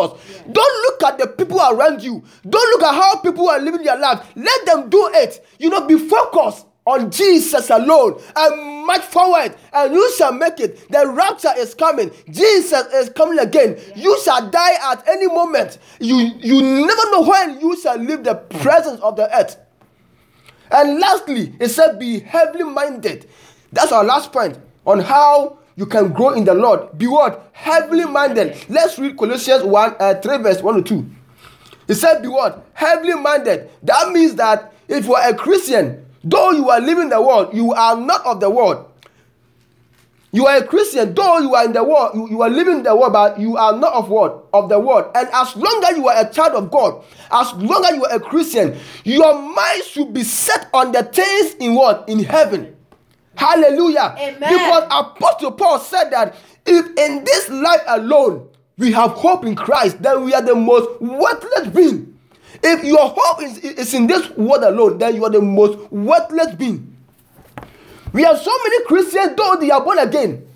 S1: Don't look at the people around you. Don't look at how people are living their lives. Let them do it. You know, be focused on Jesus alone and march forward, and you shall make it. The rapture is coming. Jesus is coming again. You shall die at any moment. You you never know when you shall leave the presence of the earth. And lastly, it said, be heavily minded. That's our last point on how you can grow in the Lord. Be what? Heavily minded. Let's read Colossians 1, uh, 3, verse 1 to 2. It said, be what? Heavily minded. That means that if you are a Christian, though you are living the world, you are not of the world. You are a Christian, though you are in the world, you, you are living in the world, but you are not of what? Of the world. And as long as you are a child of God, as long as you are a Christian, your mind should be set on the things in what? In heaven. Hallelujah.
S2: Amen.
S1: Because Apostle Paul said that if in this life alone we have hope in Christ, then we are the most worthless being. If your hope is, is in this world alone, then you are the most worthless being. We have so many Christians, though they are born again.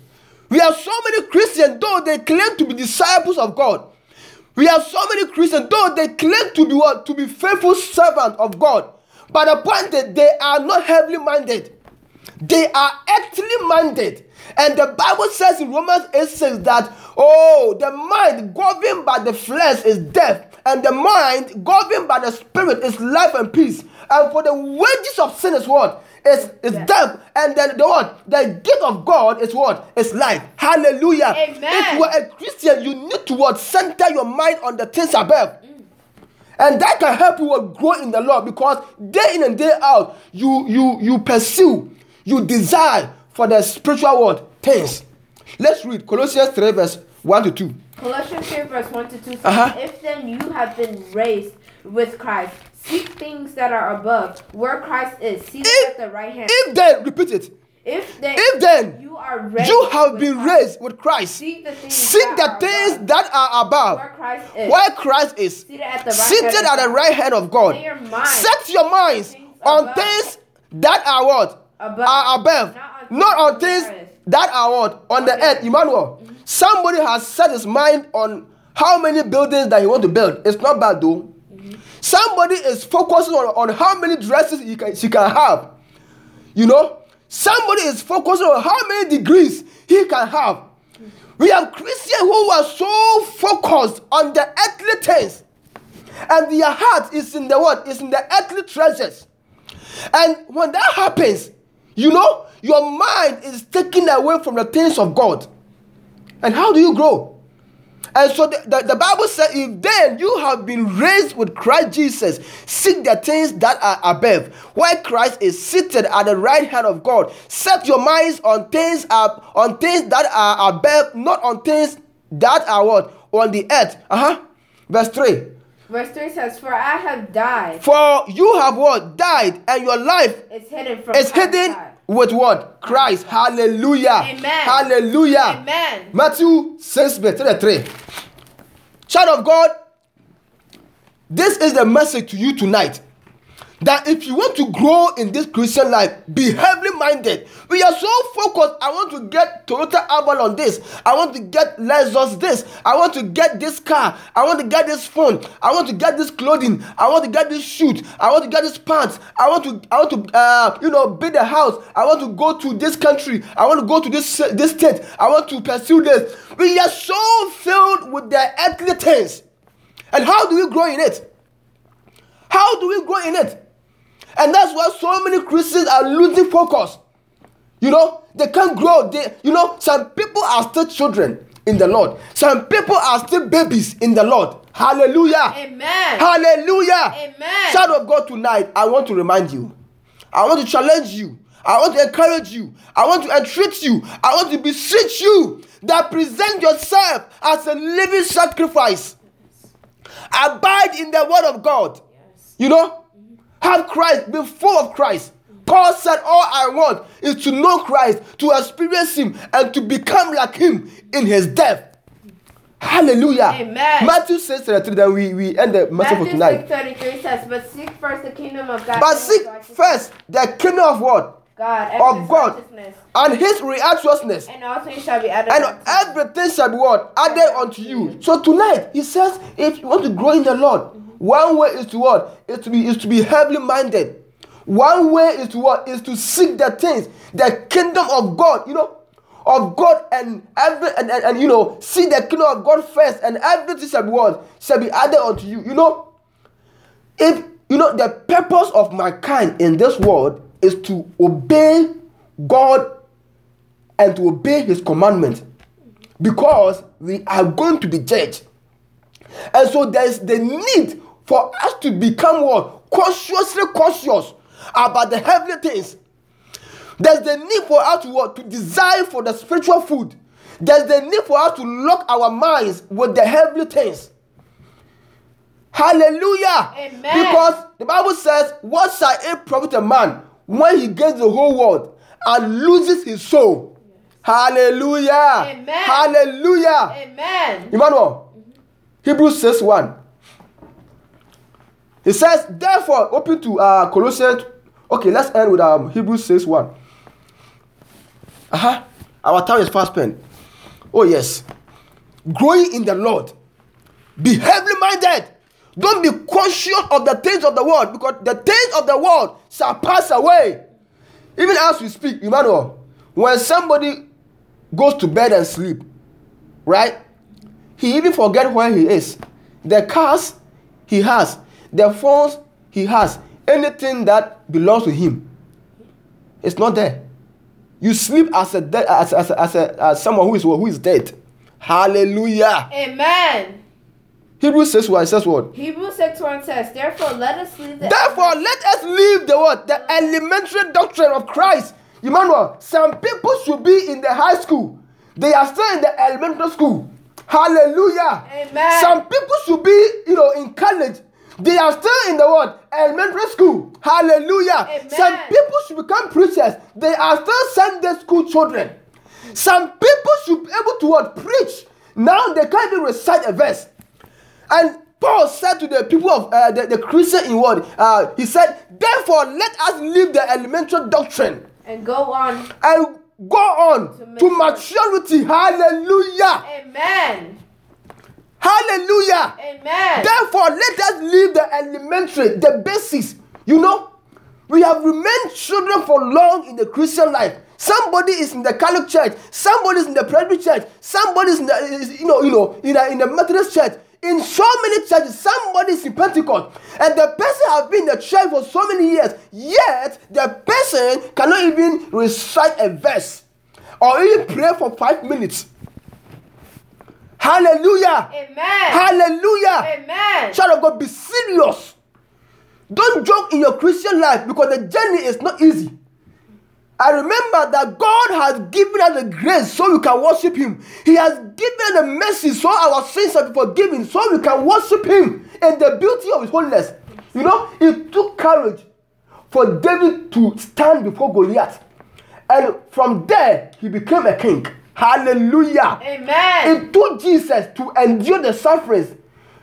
S1: We have so many Christians, though they claim to be disciples of God. We have so many Christians, though they claim to be what? To be faithful servants of God. But the point that they are not heavily minded. They are earthly minded. And the Bible says in Romans 8 6 that, oh, the mind governed by the flesh is death, and the mind governed by the spirit is life and peace. And for the wages of sin is what? Is, is
S2: Death.
S1: death. And then the what? The gift of God is what? Is life. Hallelujah.
S2: Amen.
S1: If you are a Christian, you need to what? Center your mind on the things above. And that can help you grow in the Lord because day in and day out, you you you pursue, you desire for the spiritual world things. Let's read Colossians 3, verse 1 to 2.
S2: Colossians 3 verse 1 to 2 says,
S1: Uh-huh.
S2: If then you have been raised with Christ, seek things that are above, where Christ is, seated
S1: If-
S2: at the right hand.
S1: If then, repeat it,
S2: If then,
S1: if then
S2: you are raised
S1: you have been
S2: Christ,
S1: raised with Christ,
S2: seek the things,
S1: seek the
S2: that
S1: things
S2: are above,
S1: that are above,
S2: where Christ is,
S1: where Christ is,
S2: seated at the right
S1: seated
S2: hand
S1: at
S2: of
S1: the
S2: God.
S1: right hand of God.
S2: Set your mind
S1: Set your minds
S2: things
S1: on
S2: above.
S1: things that are what?
S2: Above.
S1: Are above.
S2: Not
S1: Not
S2: on
S1: on
S2: things
S1: things
S2: the
S1: that are what? On the earth. Emmanuel. Mm-hmm. Somebody has set his mind on how many buildings that he want to build. It's not bad though. Somebody is focusing on, on how many dresses he can, she can have. You know, somebody is focusing on how many degrees he can have. We have Christians who are so focused on the earthly things, and their heart is in the what? Is in the earthly treasures. And when that happens, you know, your mind is taken away from the things of God. And how do you grow? And so the, the, the Bible says, if then you have been raised with Christ Jesus, seek the things that are above, where Christ is seated at the right hand of God. Set your minds on things up, on things that are above, not on things that are what? On the earth. Uh-huh. Verse 3.
S2: Verse 3 says, For I have died.
S1: For you have what? Died, and your life
S2: It's hidden from
S1: is hidden. With what? Christ. Hallelujah.
S2: Amen.
S1: Hallelujah.
S2: Amen.
S1: Matthew 6, verse 33. Child of God, this is the message to you tonight. That if you want to grow in this Christian life, be heavily minded. We are so focused. I want to get Toyota Avalon this. I want to get Lexus this. I want to get this car. I want to get this phone. I want to get this clothing. I want to get this shoot. I want to get this pants. I want to. I want to. Uh, you know, build a house. I want to go to this country. I want to go to this this state. I want to pursue this. We are so filled with the earthly things. And how do we grow in it? How do we grow in it? And that's why so many Christians are losing focus. You know, they can't grow. They, you know, some people are still children in the Lord. Some people are still babies in the Lord. Hallelujah.
S2: Amen.
S1: Hallelujah.
S2: Amen.
S1: Child of God, tonight, I want to remind you. I want to challenge you. I want to encourage you. I want to entreat you. I want to beseech you that present yourself as a living sacrifice. Abide in the word of God.
S2: Yes.
S1: You know, have Christ, be full of Christ. Paul said, All I want is to know Christ, to experience Him, and to become like Him in His death. Hallelujah.
S2: Amen.
S1: Matthew 6 33, then we, we end the message for
S2: Matthew
S1: tonight.
S2: 6:33 says, "But seek first the kingdom of God."
S1: But seek first the kingdom of what?
S2: God and
S1: of
S2: His
S1: God. And His righteousness.
S2: and things shall be added.
S1: And everything shall be what? Added unto you. So tonight, he says, if you want to grow in the Lord, one way is to what? Is to be is to be heavily minded. One way is to what? Is to seek the things, the kingdom of God, you know, of God and every and, and, and, you know, see the kingdom of God first, and everything shall be what? Shall be added unto you. You know, if you know the purpose of mankind in this world is to obey God and to obey his commandments because we are going to be judged. And so there's the need for us to become what? Consciously conscious about the heavenly things. There's the need for us to what? To desire for the spiritual food. There's the need for us to lock our minds with the heavenly things. Hallelujah.
S2: Amen.
S1: Because the Bible says, What shall it profit a man when he gains the whole world and loses his soul? Hallelujah.
S2: Amen.
S1: Hallelujah.
S2: Amen.
S1: Emmanuel, Hebrews 6 1. It says, therefore, open to uh, Colossians. Okay, let's end with um, Hebrews 6 1. Uh huh. Our time is fast spent. Oh, yes. Growing in the Lord. Be heavily minded. Don't be conscious of the things of the world because the things of the world shall pass away. even as we speak, Emmanuel, when somebody goes to bed and sleep, right? He even forget where he is. The cars he has, the phones he has, anything that belongs to him, it's not there. You sleep as a dead, as, as, as, a, as someone who is who is dead. Hallelujah.
S2: Amen.
S1: Hebrews 6 1 says what?
S2: Hebrews 6 1 says, Therefore, let us leave the.
S1: Therefore, let us leave the what? The elementary doctrine of Christ. Emmanuel, some people should be in the high school. They are still in the elementary school. Hallelujah.
S2: Amen.
S1: Some people should be, you know, in college. They are still in the what? Elementary school. Hallelujah.
S2: Amen.
S1: Some people should become preachers. They are still Sunday school children. Some people should be able to what? Preach. Now they can't even recite a verse. And Paul said to the people of uh, the, the Christian in what? Uh, he said, Therefore, let us leave the elementary doctrine
S2: And go on.
S1: and go on
S2: To
S1: to maturity. Hallelujah.
S2: Amen.
S1: Hallelujah.
S2: Amen.
S1: Therefore, let us leave the elementary, the basics. You know, we have remained children for long in the Christian life. Somebody is in the Catholic church, somebody is in the Presbyterian church, somebody is in the is, you know, you know, in the, in the Methodist church. In so many churches, somebody is in Pentecost, and the person has been in the church for so many years. Yet the person cannot even recite a verse or even pray for five minutes. Hallelujah!
S2: Amen.
S1: Hallelujah!
S2: Amen.
S1: Child of God, be serious. Don't joke in your Christian life because the journey is not easy. I remember that God has given us the grace so we can worship Him. He has given the mercy so our sins are forgiven, so we can worship Him in the beauty of His holiness. You know, it took courage for David to stand before Goliath, and from there he became a king. Hallelujah.
S2: Amen.
S1: It took Jesus to endure the sufferings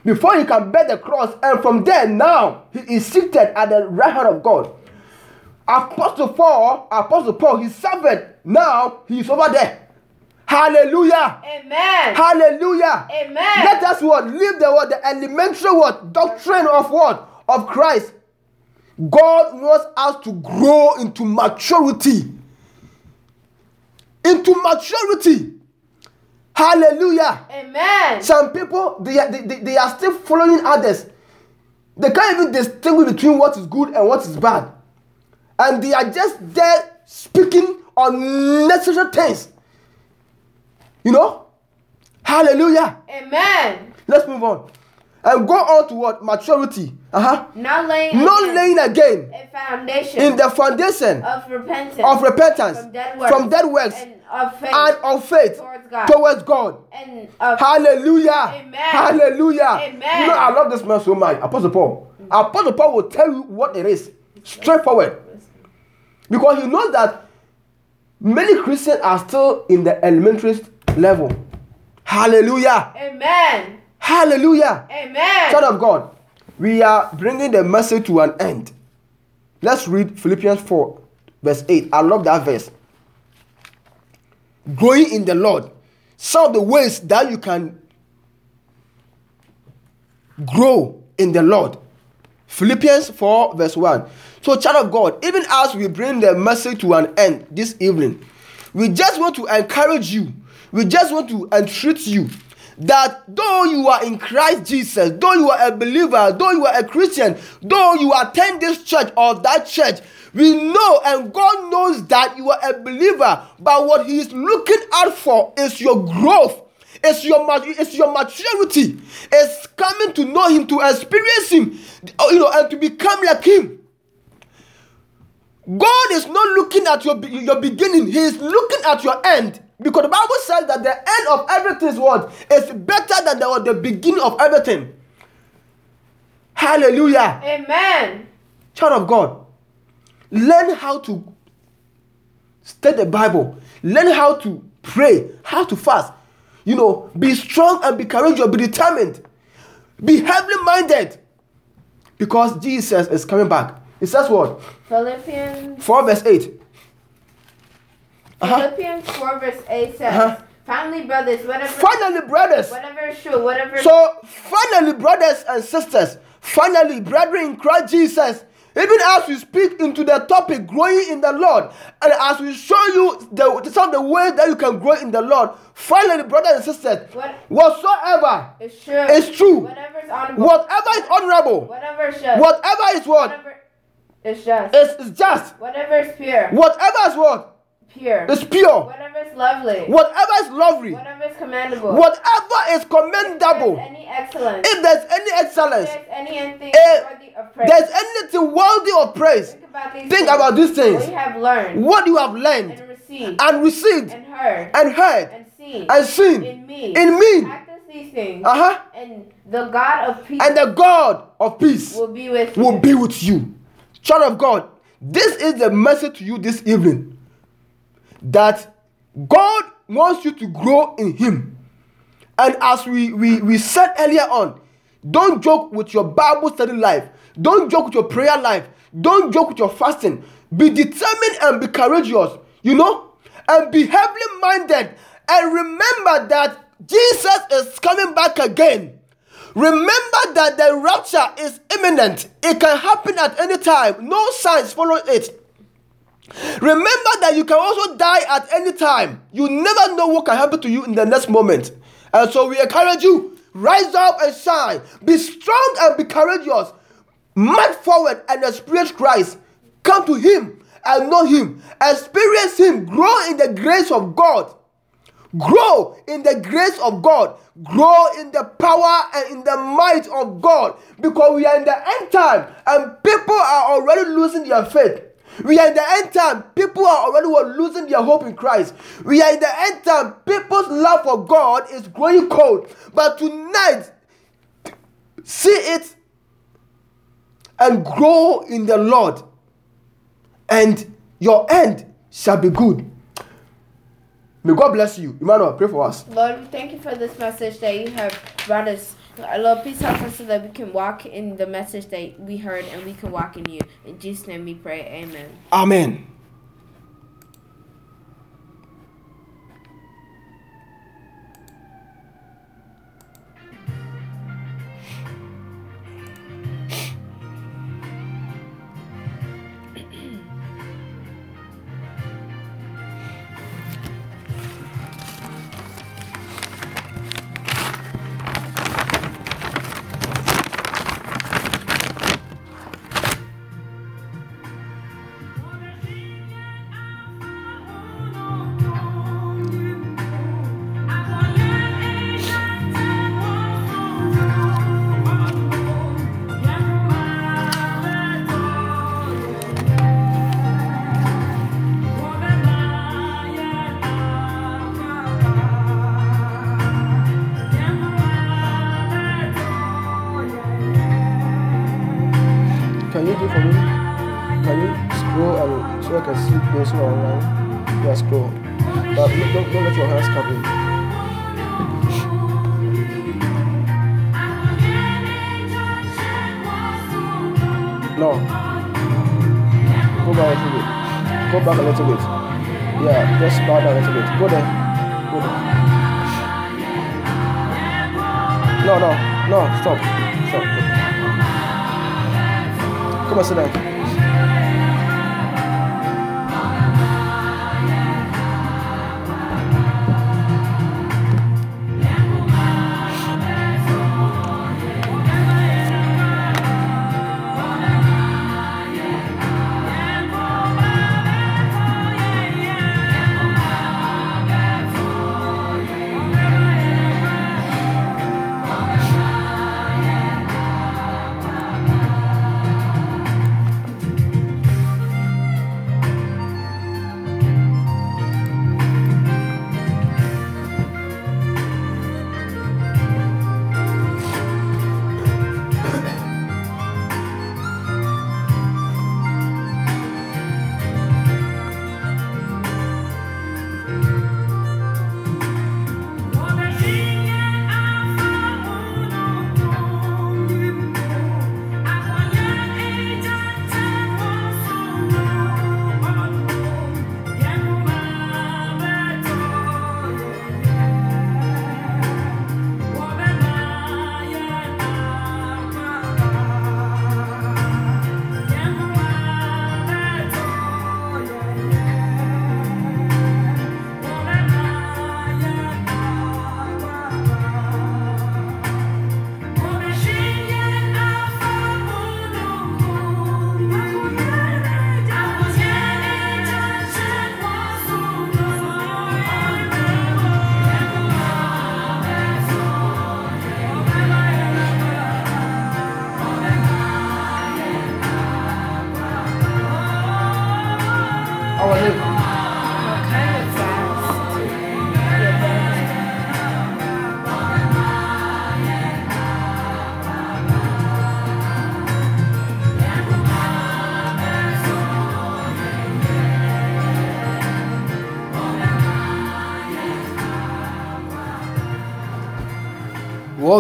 S1: before he can bear the cross, and from there now he is seated at the right hand of God. Apostle Paul, Apostle Paul, he suffered. Now he is over there. Hallelujah.
S2: Amen.
S1: Hallelujah.
S2: Amen.
S1: Let us what live the what the elementary what doctrine of what of Christ. God wants us to grow into maturity. Into maturity. Hallelujah.
S2: Amen.
S1: Some people they are, they, they, are still following others. They can't even distinguish between what is good and what is bad. And they are just there speaking unnecessary things. You know? Hallelujah.
S2: Amen.
S1: Let's move on. And go on to what? Maturity. Uh-huh.
S2: Not laying.
S1: Not
S2: again
S1: laying again
S2: a foundation
S1: in the foundation
S2: of repentance.
S1: of repentance
S2: From dead works.
S1: from dead works
S2: And of faith.
S1: and of faith
S2: Towards God.
S1: towards God.
S2: and of
S1: Hallelujah.
S2: Amen.
S1: Hallelujah.
S2: Amen.
S1: You know, I love this man so much. Apostle Paul. Apostle Paul will tell you what it is. Straightforward. Because he knows that many Christians are still in the elementary level. Hallelujah.
S2: Amen.
S1: Hallelujah.
S2: Amen.
S1: Child of God, we are bringing the message to an end. Let's read Philippians 4, verse 8. I love that verse. Growing in the Lord. Some of the ways that you can grow in the Lord. Philippians 4, verse 1. So, child of God, even as we bring the message to an end this evening, we just want to encourage you. We just want to entreat you that though you are in Christ Jesus, though you are a believer, though you are a Christian, though you attend this church or that church, we know and God knows that you are a believer, but what He is looking out for is your growth. It's your it's your maturity. It's coming to know Him, to experience Him, uh, you know, and to become like Him. God is not looking at your, your beginning, He is looking at your end. Because the Bible says that the end of everything's everything is what? Is better than the, the beginning of everything. Hallelujah.
S2: Amen.
S1: Child of God, learn how to study the Bible, learn how to pray, how to fast. You know, be strong and be courageous, be determined, be heavily minded. Because Jesus is coming back. It says what?
S2: Philippians
S1: 4 verse 8. Uh-huh.
S2: Philippians 4 verse 8 says,
S1: Uh-huh.
S2: Finally, brothers, whatever
S1: Finally, brothers.
S2: whatever is true, whatever
S1: So, finally, brothers and sisters, finally, brethren in Christ Jesus, Even as we speak into the topic, growing in the Lord, and as we show you the, some of the ways that you can grow in the Lord, finally, brothers and sisters,
S2: What-
S1: whatsoever
S2: It's true.
S1: is true,
S2: Whatever is honorable.
S1: whatever is honorable,
S2: Whatever is just.
S1: whatever is what
S2: Whatever is just.
S1: is, is just,
S2: Whatever is pure.
S1: whatever is what
S2: Pure.
S1: is pure,
S2: Whatever is lovely.
S1: whatever is lovely,
S2: Whatever is commendable.
S1: whatever is commendable.
S2: If there's any excellence.
S1: if there's any
S2: If
S1: excellence,
S2: there's anything
S1: Eh,
S2: worthy of praise.
S1: there's anything worthy of praise,
S2: Think about these
S1: think
S2: things.
S1: about these things.
S2: We have learned
S1: what you have learned
S2: and received
S1: and received
S2: and heard
S1: and heard
S2: and seen
S1: and seen
S2: in me.
S1: in me.
S2: Practice these things,
S1: Uh huh.
S2: and the God of peace
S1: And the God of peace
S2: will be with you.
S1: will be with you. Child of God, this is the message to you this evening that God wants you to grow in Him. And as we, we, we said earlier on, don't joke with your Bible study life, don't joke with your prayer life, don't joke with your fasting. Be determined and be courageous, you know, and be heavily minded. And remember that Jesus is coming back again. Remember that the rapture is imminent. It can happen at any time. No signs follow it. Remember that you can also die at any time. You never know what can happen to you in the next moment. And so we encourage you rise up and shine. Be strong and be courageous. March forward and experience Christ. Come to Him and know Him. Experience Him. Grow in the grace of God. Grow in the grace of God. Grow in the power and in the might of God. Because we are in the end time and people are already losing their faith. We are in the end time. People are already losing their hope in Christ. We are in the end time. People's love for God is growing cold. But tonight, see it and grow in the Lord, and your end shall be good. May God bless you. Emmanuel, pray for us.
S2: Lord, we thank you for this message that you have brought us. Lord, please help us so that we can walk in the message that we heard and we can walk in you. In Jesus' name we pray. Amen.
S1: Amen. Back a little bit. Yeah, just bow down a little bit. Go there. Go there. No, no, no, stop. Stop. Come on, sit down.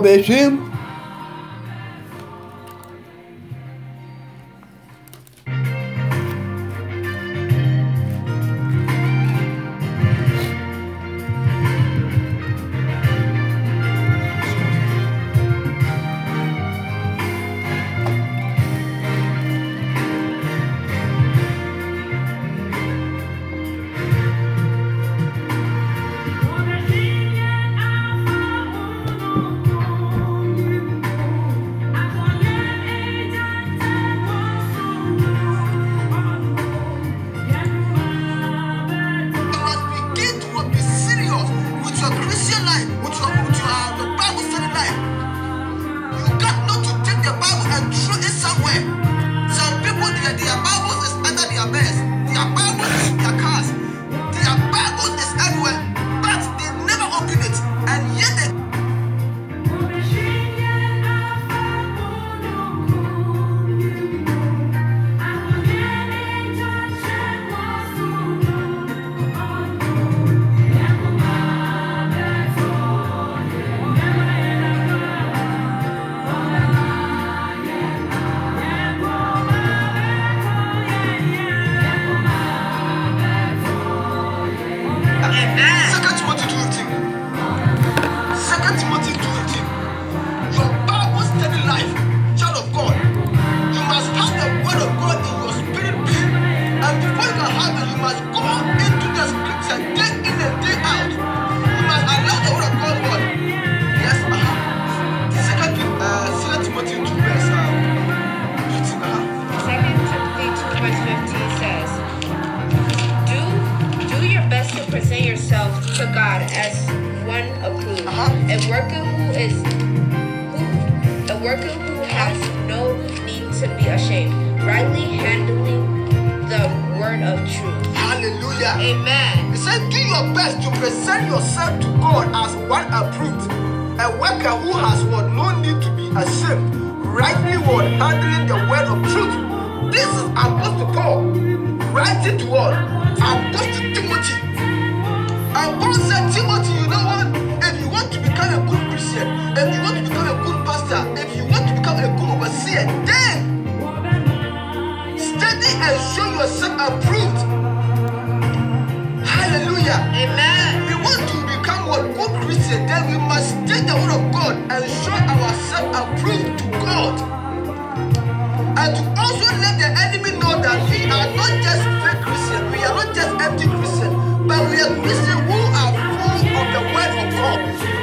S1: nöbetim worker who has what no need to be ashamed, rightly what handling the word of truth. This is Apostle Paul writing to what Apostle Timothy. And Paul said, Timothy, you know what? If you want to become a good Christian, if you want to become a good pastor, if you want to become a good overseer, then study and show yourself approved. Hallelujah. Amen a day we must take the
S2: word of God and show ourselves approved to God. And to also let the enemy know
S1: that we are not just fake Christians, we are not just empty Christians, but we are Christians who are full of the word of God.